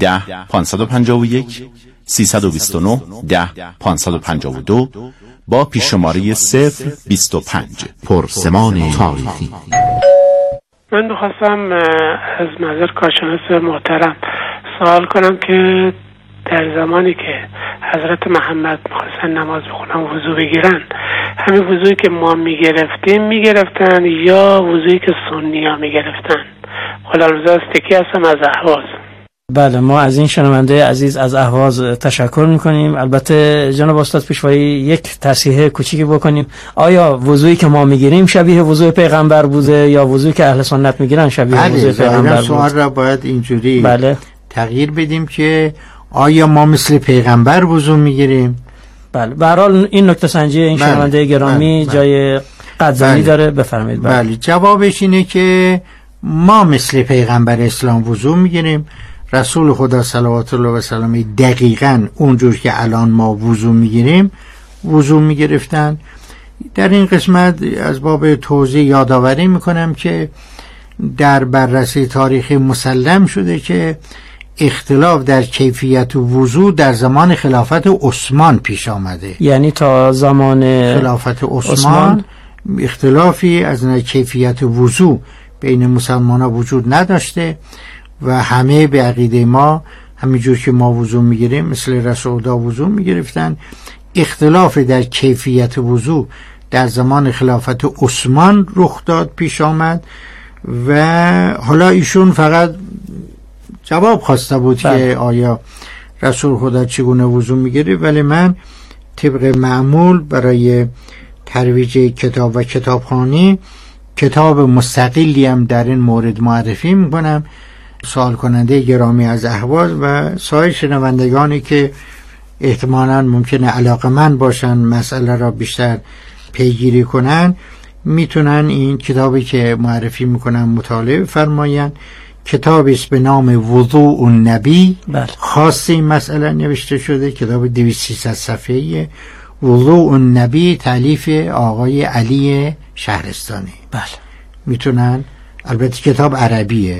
ده 551 329 ده 552 با پیشماره 0 25 پرسمان تاریخی. من می‌خواستم از نظر کارشناس محترم سوال کنم که در زمانی که حضرت محمد می‌خواستن نماز بخونن وضو بگیرن همین وضوعی که ما می‌گرفتیم می‌گرفتن یا وضوعی که سنی ها می‌گرفتن؟ خلال از تکی هستم از احواز بله ما از این شنونده عزیز از اهواز تشکر می‌کنیم. البته جناب استاد پیشوایی یک تصحیح کوچیکی بکنیم. آیا وضوعی که ما می‌گیریم شبیه وضوع پیغمبر بوده یا وضوعی که اهل سنت می‌گیرن شبیه بله وضوع پیغمبر سوال بوده را باید اینجوری بله. تغییر بدیم که آیا ما مثل پیغمبر وضو می‌گیریم؟ بله. به این نکته سنجی این بله، شنونده گرامی بله، جای قدردانی بله. داره. بفرمایید. بله. بله. جوابش اینه که ما مثل پیغمبر اسلام وضو می‌گیریم. رسول خدا صلوات الله و سلامه دقیقا اونجور که الان ما وضو می‌گیریم وضو می‌گرفتن. در این قسمت از باب توضیح یادآوری می‌کنم که در بررسی تاریخی مسلم شده که اختلاف در کیفیت وضو در زمان خلافت عثمان پیش آمده. یعنی تا زمان خلافت عثمان, عثمان. اختلافی از کیفیت وضو بین مسلمان ها وجود نداشته. و همه به عقیده ما همینجور که ما وضو می‌گیریم مثل رسول خدا وضو می‌گرفتن. اختلاف در کیفیت وضو در زمان خلافت عثمان رخ داد پیش آمد و حالا ایشون فقط جواب خواسته بود بله. که آیا رسول خدا چگونه وضو می‌گیره. ولی من طبق معمول برای ترویج کتاب و کتابخانی کتاب مستقلی هم در این مورد معرفی می‌کنم. سوال کننده گرامی از احواز و سایر شنوندگانی که احتمالا ممکنه علاقه من باشن مسئله را بیشتر پیگیری کنن می‌تونن این کتابی که معرفی می‌کنم مطالعه فرماین کتابی است به نام وضوع النبی. بله. خاص این مسئله نوشته شده کتاب 200 صفحه وضوع النبی تعلیف آقای علی شهرستانی. بله. می‌تونن البته کتاب عربیه.